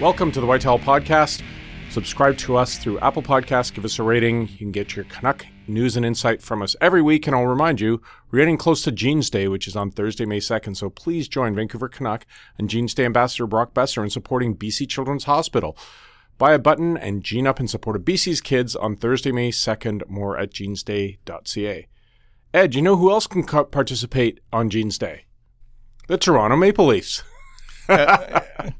Welcome to the White Towel Podcast. Subscribe to us through Apple Podcasts. Give us a rating. You can get your Canuck news and insight from us every week. And I'll remind you, we're getting close to Jeans Day, which is on Thursday, May 2nd. So please join Vancouver Canuck and Jeans Day Ambassador Brock Boeser in supporting BC Children's Hospital. Buy a button and gene up in support of BC's kids on Thursday, May 2nd. More at jeansday.ca. Ed, you know who else can co- participate on Jeans Day? The Toronto Maple Leafs.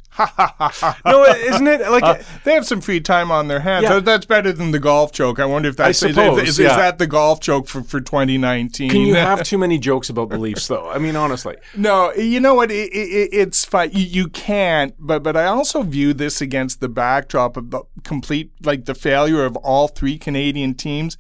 no, isn't it like Uh, they have some free time on their hands. Yeah. That's better than the golf joke. I wonder if that's is- suppose, is, is, yeah. that the golf joke for, for 2019? Can you have too many jokes about the Leafs, though? I mean, honestly. No, you know what? It, it, it's fine. You, you can't, but but I also view this against the backdrop of the complete like the failure of all three Canadian teams.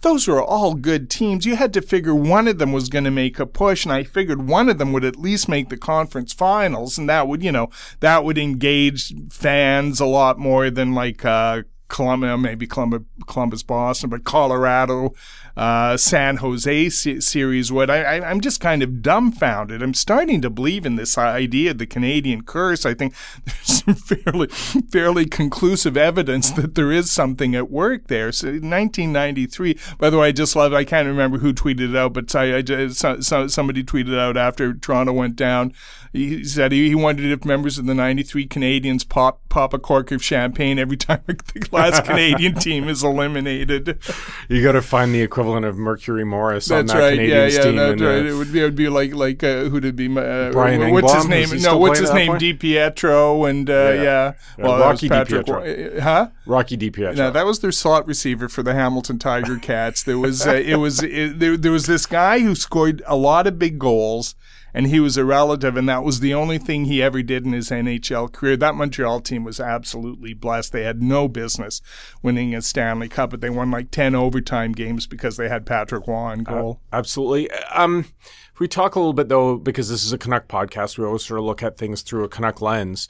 Those were all good teams. You had to figure one of them was going to make a push, and I figured one of them would at least make the conference finals, and that would, you know, that would engage fans a lot more than like uh, Columbia, maybe Columbus, Columbus, Boston, but Colorado, uh, San Jose se- series would. I, I, I'm just kind of dumbfounded. I'm starting to believe in this idea of the Canadian curse. I think there's some fairly, fairly conclusive evidence that there is something at work there. So 1993, by the way, I just love, I can't remember who tweeted it out, but I, I just, so, so, somebody tweeted out after Toronto went down. He said he, wondered if members of the 93 Canadians pop, pop a cork of champagne every time the last Canadian team is eliminated. You got to find the equivalent of Mercury Morris on that right. Canadians yeah, yeah, team. that's uh. It would be, it would be like, like uh, who did be? Uh, Brian what's his name? No, what's his name? point? Di Pietro and uh, Yeah. yeah. Yeah, Well, Rocky Patrick. Pietro. uh, Huh? Rocky DiPietro. No, that was their slot receiver for the Hamilton Tiger Cats. There was uh, it was it, there, there was this guy who scored a lot of big goals, and he was a relative, and that was the only thing he ever did in his NHL career. That Montreal team was absolutely blessed. They had no business winning a Stanley Cup, but they won like ten overtime games because they had Patrick Roy in goal. Absolutely. Um, if we talk a little bit though, because this is a Canuck podcast, we always sort of look at things through a Canuck lens.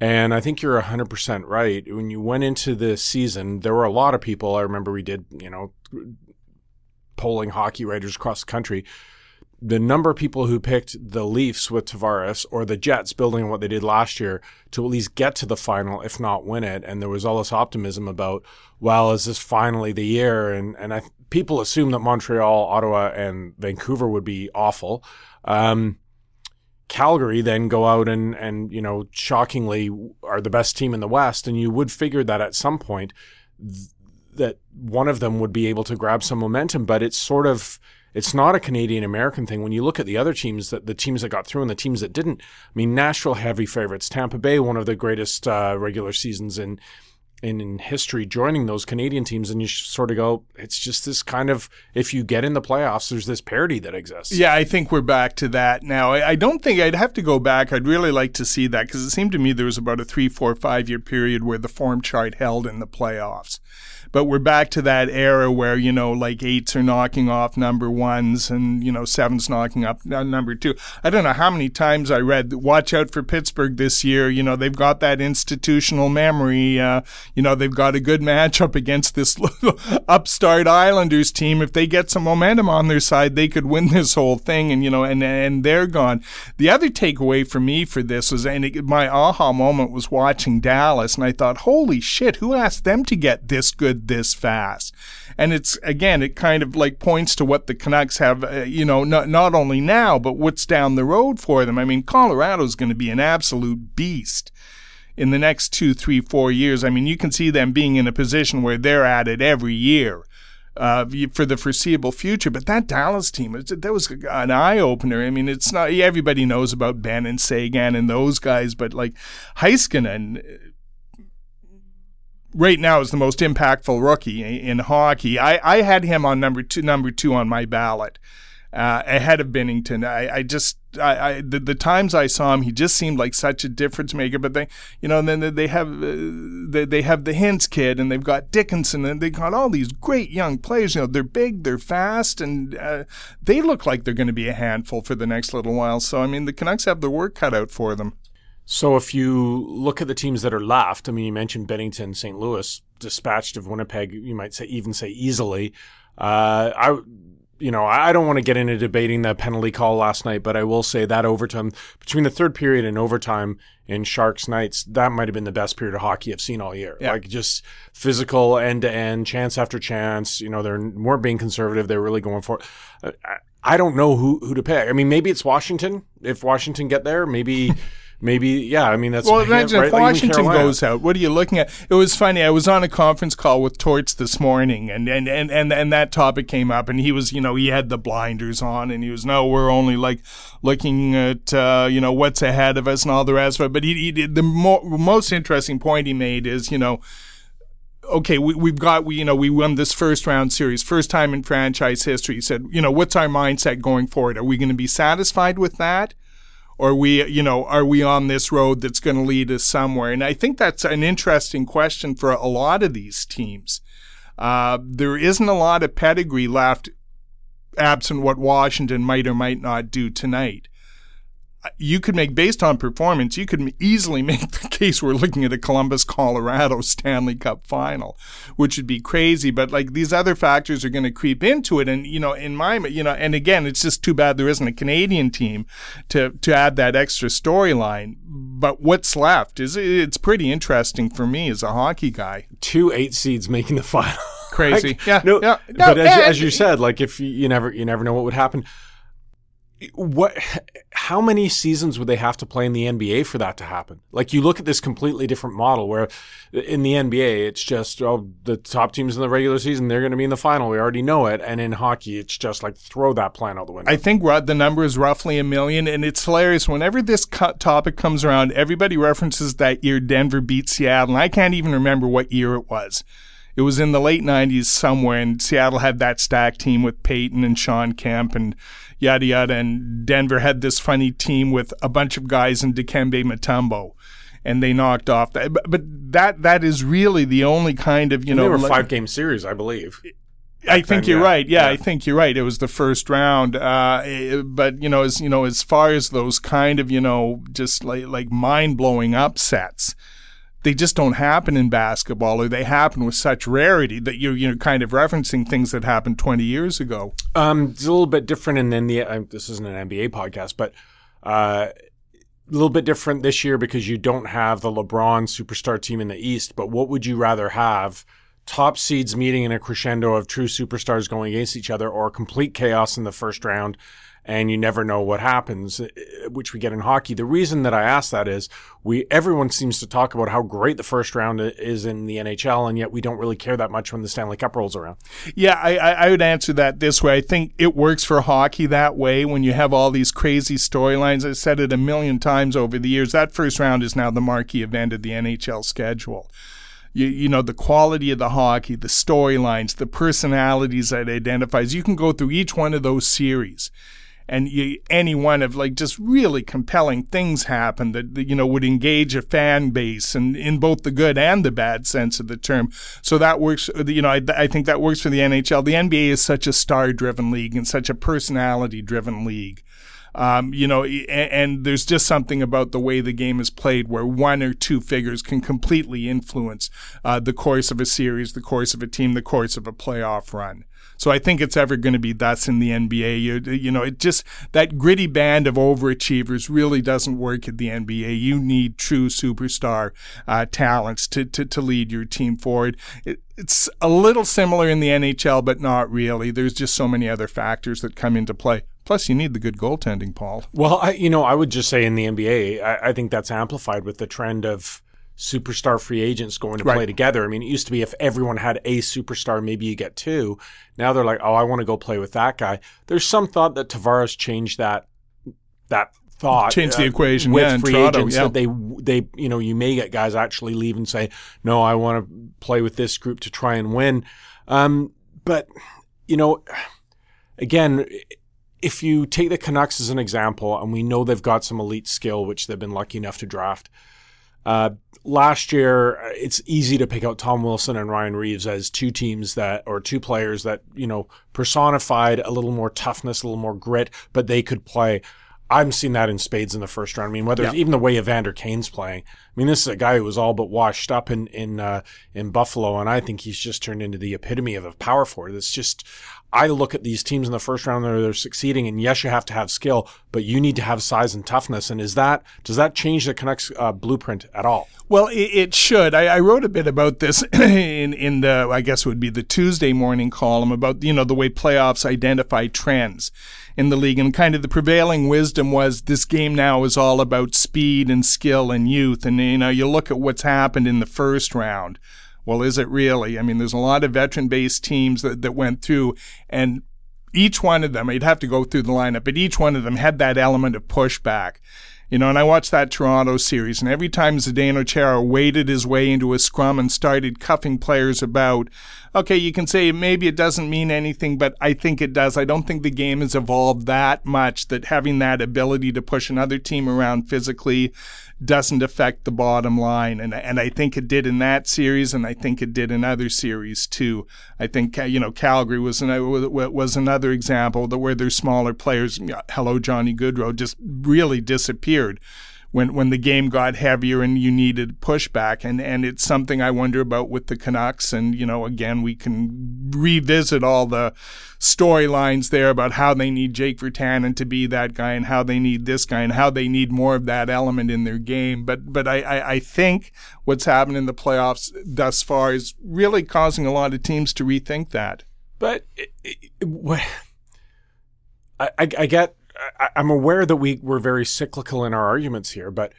And I think you're 100% right. When you went into the season, there were a lot of people. I remember we did, you know, polling hockey writers across the country. The number of people who picked the Leafs with Tavares or the Jets building on what they did last year to at least get to the final, if not win it. And there was all this optimism about, well, is this finally the year? And, and I, people assume that Montreal, Ottawa, and Vancouver would be awful. Um, Calgary then go out and, and, you know, shockingly are the best team in the West. And you would figure that at some point th- that one of them would be able to grab some momentum, but it's sort of, it's not a Canadian American thing. When you look at the other teams that the teams that got through and the teams that didn't, I mean, Nashville heavy favorites, Tampa Bay, one of the greatest uh, regular seasons in, in in history, joining those Canadian teams, and you sort of go, it's just this kind of if you get in the playoffs, there's this parity that exists. Yeah, I think we're back to that now. I, I don't think I'd have to go back. I'd really like to see that because it seemed to me there was about a three, four, five year period where the form chart held in the playoffs. But we're back to that era where, you know, like eights are knocking off number ones and, you know, sevens knocking up uh, number two. I don't know how many times I read, watch out for Pittsburgh this year. You know, they've got that institutional memory. Uh, you know, they've got a good matchup against this upstart Islanders team. If they get some momentum on their side, they could win this whole thing and, you know, and, and they're gone. The other takeaway for me for this was, and it, my aha moment was watching Dallas and I thought, holy shit, who asked them to get this good this fast? And it's, again, it kind of like points to what the Canucks have, uh, you know, not, not only now, but what's down the road for them. I mean, Colorado's going to be an absolute beast in the next two, three, four years. I mean, you can see them being in a position where they're at it every year. Uh, for the foreseeable future, but that Dallas team, that was an eye opener. I mean, it's not everybody knows about Benn and Seguin and those guys, but like Heiskanen, right now is the most impactful rookie in hockey. I, I had him on number two, number two on my ballot uh, ahead of Binnington. I, I just, I, I the, the, times I saw him, he just seemed like such a difference maker. But they, you know, and then they have, uh, they, they have the Hintz kid, and they've got Dickinson, and they've got all these great young players. You know, they're big, they're fast, and uh, they look like they're going to be a handful for the next little while. So I mean, the Canucks have their work cut out for them. So if you look at the teams that are left, I mean, you mentioned Binnington, St. Louis, dispatched of Winnipeg. You might say even say easily. Uh, I you know, I don't want to get into debating the penalty call last night, but I will say that overtime between the third period and overtime in Sharks Knights, that might have been the best period of hockey I've seen all year. Yeah. Like just physical end to end, chance after chance. You know, they weren't being conservative; they were really going for. It. I don't know who who to pick. I mean, maybe it's Washington. If Washington get there, maybe. maybe yeah i mean that's well imagine right, if washington goes out what are you looking at it was funny i was on a conference call with torts this morning and and and and, and that topic came up and he was you know he had the blinders on and he was no we're only like looking at uh, you know what's ahead of us and all the rest of it but he, he did the mo- most interesting point he made is you know okay, we, we've got, we, you know, we won this first round series, first time in franchise history. He said, you know, what's our mindset going forward? Are we going to be satisfied with that? Or we, you know, are we on this road that's going to lead us somewhere? And I think that's an interesting question for a lot of these teams. Uh, there isn't a lot of pedigree left, absent what Washington might or might not do tonight you could make based on performance, you could easily make the case we're looking at a Columbus, Colorado Stanley Cup final, which would be crazy. But like these other factors are going to creep into it. And, you know, in my, you know, and again, it's just too bad there isn't a Canadian team to, to add that extra storyline. But what's left is it's pretty interesting for me as a hockey guy. Two eight seeds making the final. Crazy. like, yeah. No, yeah. But no, as, as you said, like if you, you never, you never know what would happen what how many seasons would they have to play in the NBA for that to happen? Like you look at this completely different model where in the NBA it's just oh the top teams in the regular season they're going to be in the final we already know it and in hockey it's just like throw that plan out the window. I think Rod the number is roughly a million and it's hilarious whenever this co- topic comes around everybody references that year Denver beat Seattle and I can't even remember what year it was. It was in the late 90s somewhere, and Seattle had that stack team with Payton and Shawn Kemp and yada yada. And Denver had this funny team with a bunch of guys in Dikembe Mutombo. And they knocked off that, but, but that that is really the only kind of you and know. They were five game series, I believe. I think you're yeah. right. Yeah, yeah, I think you're right. It was the first round. Uh, eh, but you know, as you know, as far as those kind of you know, just like like mind blowing upsets, they just don't happen in basketball or they happen with such rarity that you're, you're kind of referencing things that happened 20 years ago. Um, it's a little bit different. And then the, uh, this isn't an NBA podcast, but, uh, a little bit different this year because you don't have the LeBron superstar team in the East. But what would you rather have? Top seeds meeting in a crescendo of true superstars going against each other, or complete chaos in the first round and you never know what happens, uh, which we get in hockey. The reason that I ask that is we everyone seems to talk about how great the first round is in the NHL, and yet we don't really care that much when the Stanley Cup rolls around. Yeah, I, I would answer that this way. I think it works for hockey that way when you have all these crazy storylines. I've said it a million times over the years. That first round is now the marquee event of the NHL schedule. You, you, know, the quality of the hockey, the storylines, the personalities that identifies. You can go through each one of those series and you, any one of like just really compelling things happen that, that, you know would engage a fan base and in both the good and the bad sense of the term. So that works. You know, I, I think that works for the NHL. The NBA is such a star-driven league and such a personality-driven league. Um, you know, and, and, there's just something about the way the game is played where one or two figures can completely influence uh, the course of a series, the course of a team, the course of a playoff run. So I think it's ever going to be thus in the NBA. You, you know, it just that gritty band of overachievers really doesn't work at the NBA. You need true superstar uh, talents to, to to lead your team forward. It, it's a little similar in the NHL, but not really. There's just so many other factors that come into play. Plus, you need the good goaltending, Paul. Well, I, you know, I would just say in the NBA, I, I think that's amplified with the trend of superstar free agents going to right. play together. I mean, it used to be if everyone had a superstar, maybe you get two. Now they're like, oh, I want to go play with that guy. There's some thought that Tavares changed that that thought, change the uh, equation with yeah, free Toronto, agents yeah. that they they you know you may get guys actually leave and say, no, I want to play with this group to try and win. Um, but you know, again. If you take the Canucks as an example, and we know they've got some elite skill, which they've been lucky enough to draft, uh, last year, it's easy to pick out Tom Wilson and Ryan Reaves as two teams that, or two players that, you know, personified a little more toughness, a little more grit, but they could play. I'm seeing that in spades in the first round. I mean, whether yeah. even the way Evander Kane's playing. I mean, this is a guy who was all but washed up in in uh, in Buffalo, and I think he's just turned into the epitome of a power forward. It's just I look at these teams in the first round where they're succeeding, and yes, you have to have skill, but you need to have size and toughness. And is that does that change the Canucks uh, blueprint at all? Well, it, it should. I, I, wrote a bit about this in in the I guess it would be the Tuesday morning column about you know the way playoffs identify trends in the league, and kind of the prevailing wisdom was this game now is all about speed and skill and youth, and you know you look at what's happened in the first round well, is it really? I mean, there's a lot of veteran based teams that, that went through and each one of them, you'd have to go through the lineup, but each one of them had that element of pushback. You know, and I watched that Toronto series, and every time Zdeno Chara waded his way into a scrum and started cuffing players about, okay, you can say maybe it doesn't mean anything, but I think it does. I don't think the game has evolved that much that having that ability to push another team around physically doesn't affect the bottom line. And, and I think it did in that series, and I think it did in other series too. I think, you know, Calgary was, an, uh, was another example that where their smaller players, hello, Johnny Gaudreau, just really disappeared when when the game got heavier and you needed pushback. And and it's something I wonder about with the Canucks. And you know, again, we can revisit all the storylines there about how they need Jake Virtanen to be that guy and how they need this guy and how they need more of that element in their game. But but I, I, I think what's happened in the playoffs thus far is really causing a lot of teams to rethink that. But it, it, I, I get I, am aware that we we're very cyclical in our arguments here, but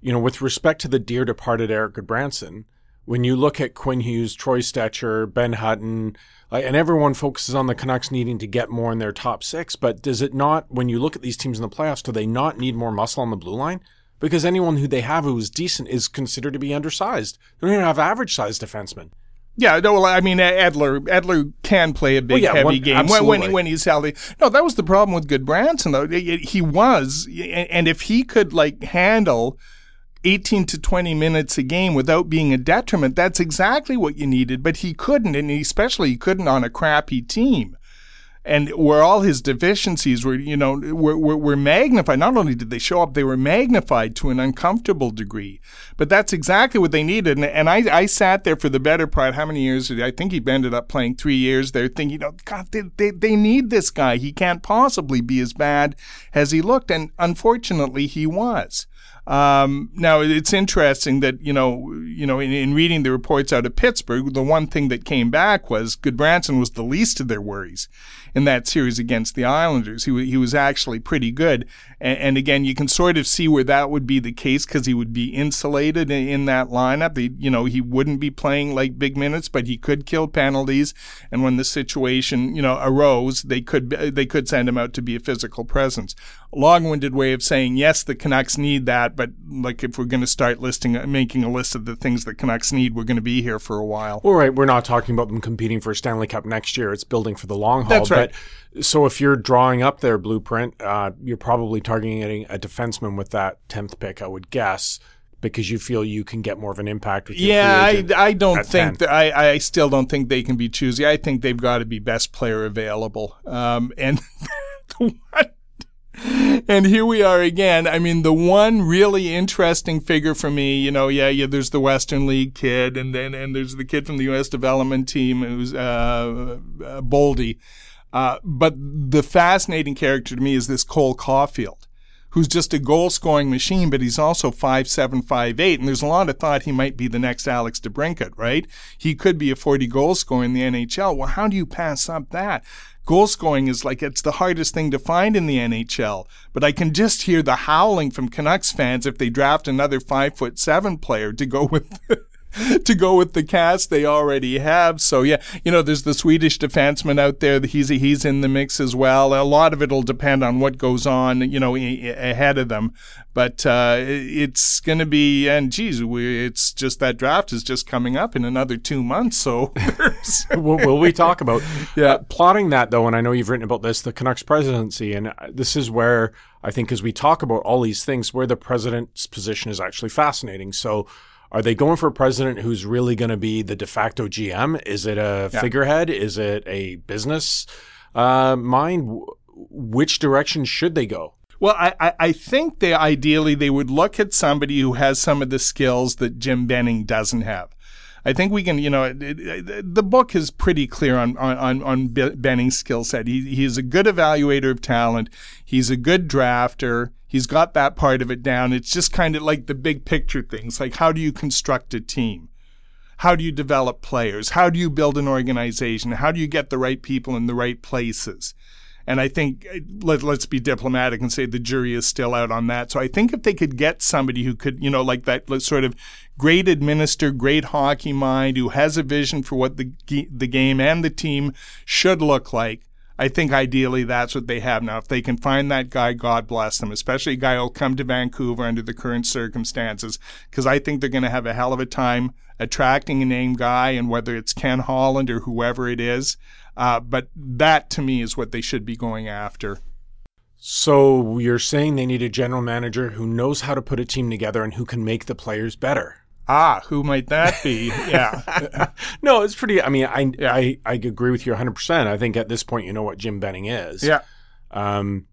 you know, with respect to the dear departed Erik Gudbranson, when you look at Quinn Hughes, Troy Stecher, Ben Hutton, and everyone focuses on the Canucks needing to get more in their top six, but does it not? When you look at these teams in the playoffs, do they not need more muscle on the blue line? Because anyone who they have who is decent is considered to be undersized. They don't even have average sized defensemen. Yeah, no, well, I mean, Adler. Edler can play a big, well, yeah, heavy one, game when, when, when he's healthy. No, that was the problem with Gudbranson, though. He was, and if he could like handle 18 to 20 minutes a game without being a detriment, that's exactly what you needed. But he couldn't, and especially he couldn't on a crappy team and where all his deficiencies were, you know, were, were, were, magnified. Not only did they show up, they were magnified to an uncomfortable degree. But that's exactly what they needed. And, and I, I sat there for the better part. How many years? I think he ended up playing three years there, thinking, oh, God, they, they, they need this guy. He can't possibly be as bad as he looked. And unfortunately, he was. Um, now it's interesting that you know, you know, in, in, reading the reports out of Pittsburgh, the one thing that came back was Gudbranson was the least of their worries in that series against the Islanders. He he was actually pretty good, and, and again, you can sort of see where that would be the case because he would be insulated in, in that lineup. He, you know, he wouldn't be playing like big minutes, but he could kill penalties, and when the situation you know arose, they could they could send him out to be a physical presence. Long-winded way of saying yes, the Canucks need that but like if we're going to start listing, making a list of the things that Canucks need, we're going to be here for a while. All right, we're not talking about them competing for a Stanley Cup next year. It's building for the long haul. That's right. But, so if you're drawing up their blueprint, uh, you're probably targeting a defenseman with that tenth pick, I would guess because you feel you can get more of an impact with the yeah I, I don't think that I, I still don't think they can be choosy i think they've got to be best player available um, and the one and here we are again. I mean, the one really interesting figure for me, you know, yeah, yeah, there's the Western League kid, and then and there's the kid from the U.S. development team who's uh, uh, Boldy. Uh, but the fascinating character to me is this Cole Caufield, who's just a goal scoring machine, but he's also five seven, five eight, and there's a lot of thought he might be the next Alex DeBrincat, right? He could be a 40 goal scorer in the NHL. Well, how do you pass up that? Goal scoring is like it's the hardest thing to find in the NHL. But I can just hear the howling from Canucks fans if they draft another five foot seven player to go with to go with the cast they already have. So yeah, you know, there's the Swedish defenseman out there. He's he's in the mix as well. A lot of it'll depend on what goes on, you know, ahead of them. But uh, it's going to be, and geez, we, it's just that draft is just coming up in another two months. So will, will, we talk about yeah uh, plotting that though? And I know you've written about this, the Canucks presidency, and uh, this is where I think as we talk about all these things, where the president's position is actually fascinating. So are they going for a president who's really going to be the de facto GM? Is it a yeah. figurehead? Is it a business uh, mind? Which direction should they go? Well, I, I think they ideally they would look at somebody who has some of the skills that Jim Benning doesn't have. I think we can, you know, it, it, the book is pretty clear on on on Benning's skill set. He he's a good evaluator of talent. He's a good drafter. He's got that part of it down. It's just kind of like the big picture things, like how do you construct a team? How do you develop players? How do you build an organization? How do you get the right people in the right places? And I think uh, let, let's be diplomatic and say the jury is still out on that. So I think if they could get somebody who could, you know, like that sort of great administer, great hockey mind, who has a vision for what the the game and the team should look like. I think ideally that's what they have now. If they can find that guy, God bless them, especially a guy who'll come to Vancouver under the current circumstances, because I think they're going to have a hell of a time attracting a name guy, and whether it's Ken Holland or whoever it is, uh, but that to me is what they should be going after. So you're saying they need a general manager who knows how to put a team together and who can make the players better. Ah, who might that be? Yeah. no, it's pretty. I mean, I, I I agree with you 100. percent I think at this point you know what Jim Benning is. Yeah. Um,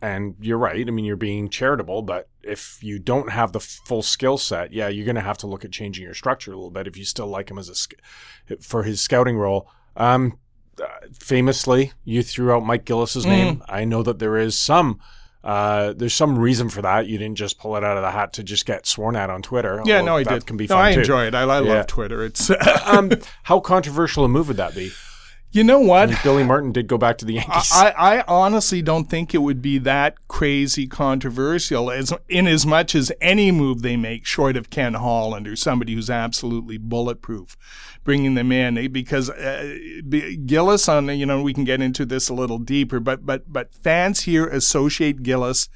and you're right. I mean, you're being charitable, but if you don't have the full skill set, yeah, you're going to have to look at changing your structure a little bit if you still like him as a for his scouting role. Um, uh, famously, you threw out Mike Gillis's mm. name. I know that there is some. Uh, there's some reason for that. You didn't just pull it out of the hat to just get sworn at on Twitter. Yeah, no, I did. Can be no, fun I too. enjoy it. I, I yeah. love Twitter. It's um, how controversial a move would that be? You know what? Mean, Billy Martin did go back to the Yankees. I, I honestly don't think it would be that crazy controversial as in as much as any move they make, short of Ken Holland or somebody who's absolutely bulletproof, bringing them in eh, because uh, Gillis on you know we can get into this a little deeper, but but but fans here associate Gillis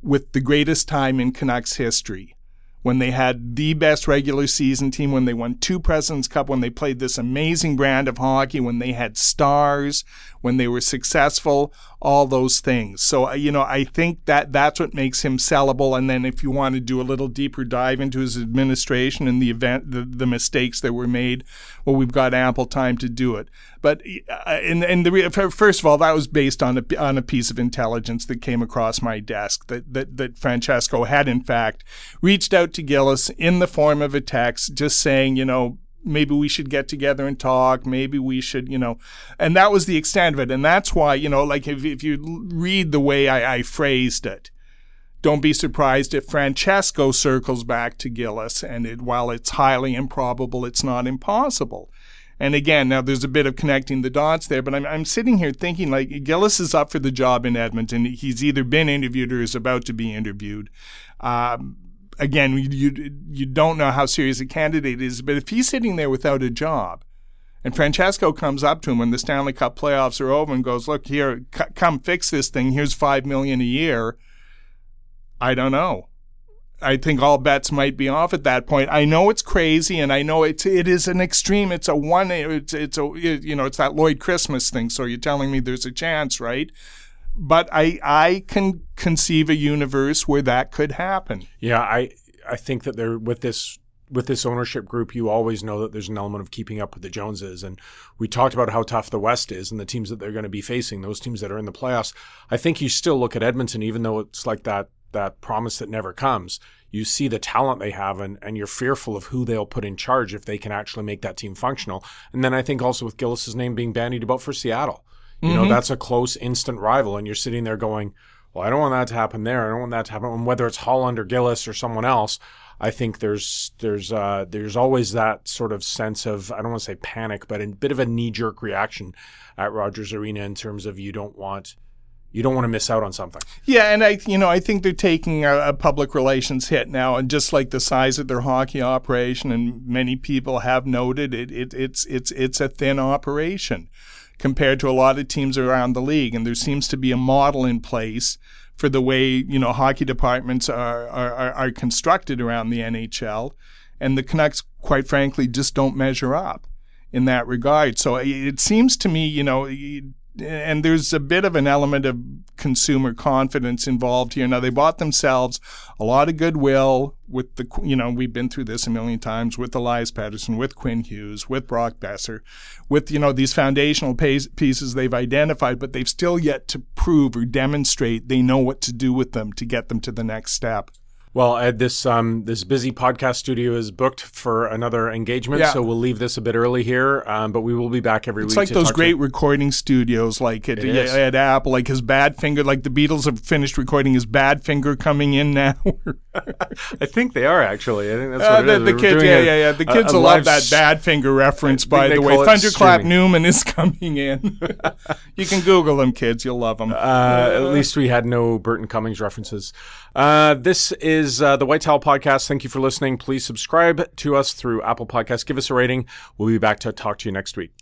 with the greatest time in Canucks history when they had the best regular season team, when they won two President's Cup, when they played this amazing brand of hockey, when they had stars, when they were successful, all those things. So, uh, you know, I think that that's what makes him sellable. And then if you want to do a little deeper dive into his administration and the event, the, the mistakes that were made, well, we've got ample time to do it. But, uh, and, and the, first of all, that was based on a, on a piece of intelligence that came across my desk that, that, that Francesco had, in fact, reached out to Gillis in the form of a text just saying, you know, maybe we should get together and talk. Maybe we should, you know, and that was the extent of it. And that's why, you know, like if, if you read the way I, I phrased it, don't be surprised if Francesco circles back to Gillis. And it, while it's highly improbable, it's not impossible. And again, now there's a bit of connecting the dots there, but I'm, I'm sitting here thinking like Gillis is up for the job in Edmonton. He's either been interviewed or is about to be interviewed. Um, again, you you don't know how serious a candidate is, but if he's sitting there without a job, and Francesco comes up to him when the Stanley Cup playoffs are over and goes, "Look here, c- come fix this thing. Here's five million a year." I don't know. I think all bets might be off at that point. I know it's crazy, and I know it's it is an extreme. It's a one. It's it's a you know it's that Lloyd Christmas thing. So you're telling me there's a chance, right? But I I can conceive a universe where that could happen. Yeah, I I think that there with this with this ownership group, you always know that there's an element of keeping up with the Joneses. And we talked about how tough the West is and the teams that they're going to be facing, those teams that are in the playoffs. I think you still look at Edmonton, even though it's like that that promise that never comes. You see the talent they have, and, and you're fearful of who they'll put in charge if they can actually make that team functional. And then I think also with Gillis's name being bandied about for Seattle, you know, that's a close, instant rival, and you're sitting there going, well, I don't want that to happen there. I don't want that to happen. And whether it's Holland or Gillis or someone else, I think there's there's uh, there's always that sort of sense of I don't want to say panic, but a bit of a knee jerk reaction at Rogers Arena in terms of you don't want you don't want to miss out on something. Yeah, and I, you know, I think they're taking a, a, public relations hit now, and just like the size of their hockey operation, and many people have noted, it, it it's it's it's a thin operation compared to a lot of teams around the league, and there seems to be a model in place for the way you know hockey departments are are, are constructed around the NHL, and the Canucks, quite frankly, just don't measure up in that regard. So it seems to me, you know and there's a bit of an element of consumer confidence involved here. Now they bought themselves a lot of goodwill with the, you know, we've been through this a million times with Elias Pettersson, with Quinn Hughes, with Brock Boeser, with, you know, these foundational pieces they've identified, but they've still yet to prove or demonstrate they know what to do with them to get them to the next step. Well, Ed, this um, this busy podcast studio is booked for another engagement, Yeah. so we'll leave this a bit early here. Um, but we will be back every It's week. It's like those talk to- great recording studios, like at, is. at Apple, like his Badfinger. like the Beatles have finished recording his Badfinger coming in now. I think they are actually. I think that's Uh, what it the, is. the kids, doing yeah, a- yeah, yeah. The kids a will love that Badfinger reference, by the way. Thunderclap streaming. Newman is coming in. you can Google them, kids. You'll love them. Uh, at least we had no Burton Cummings references. Uh, this is uh, the White Towel Podcast. Thank you for listening. Please subscribe to us through Apple Podcasts. Give us a rating. We'll be back to talk to you next week.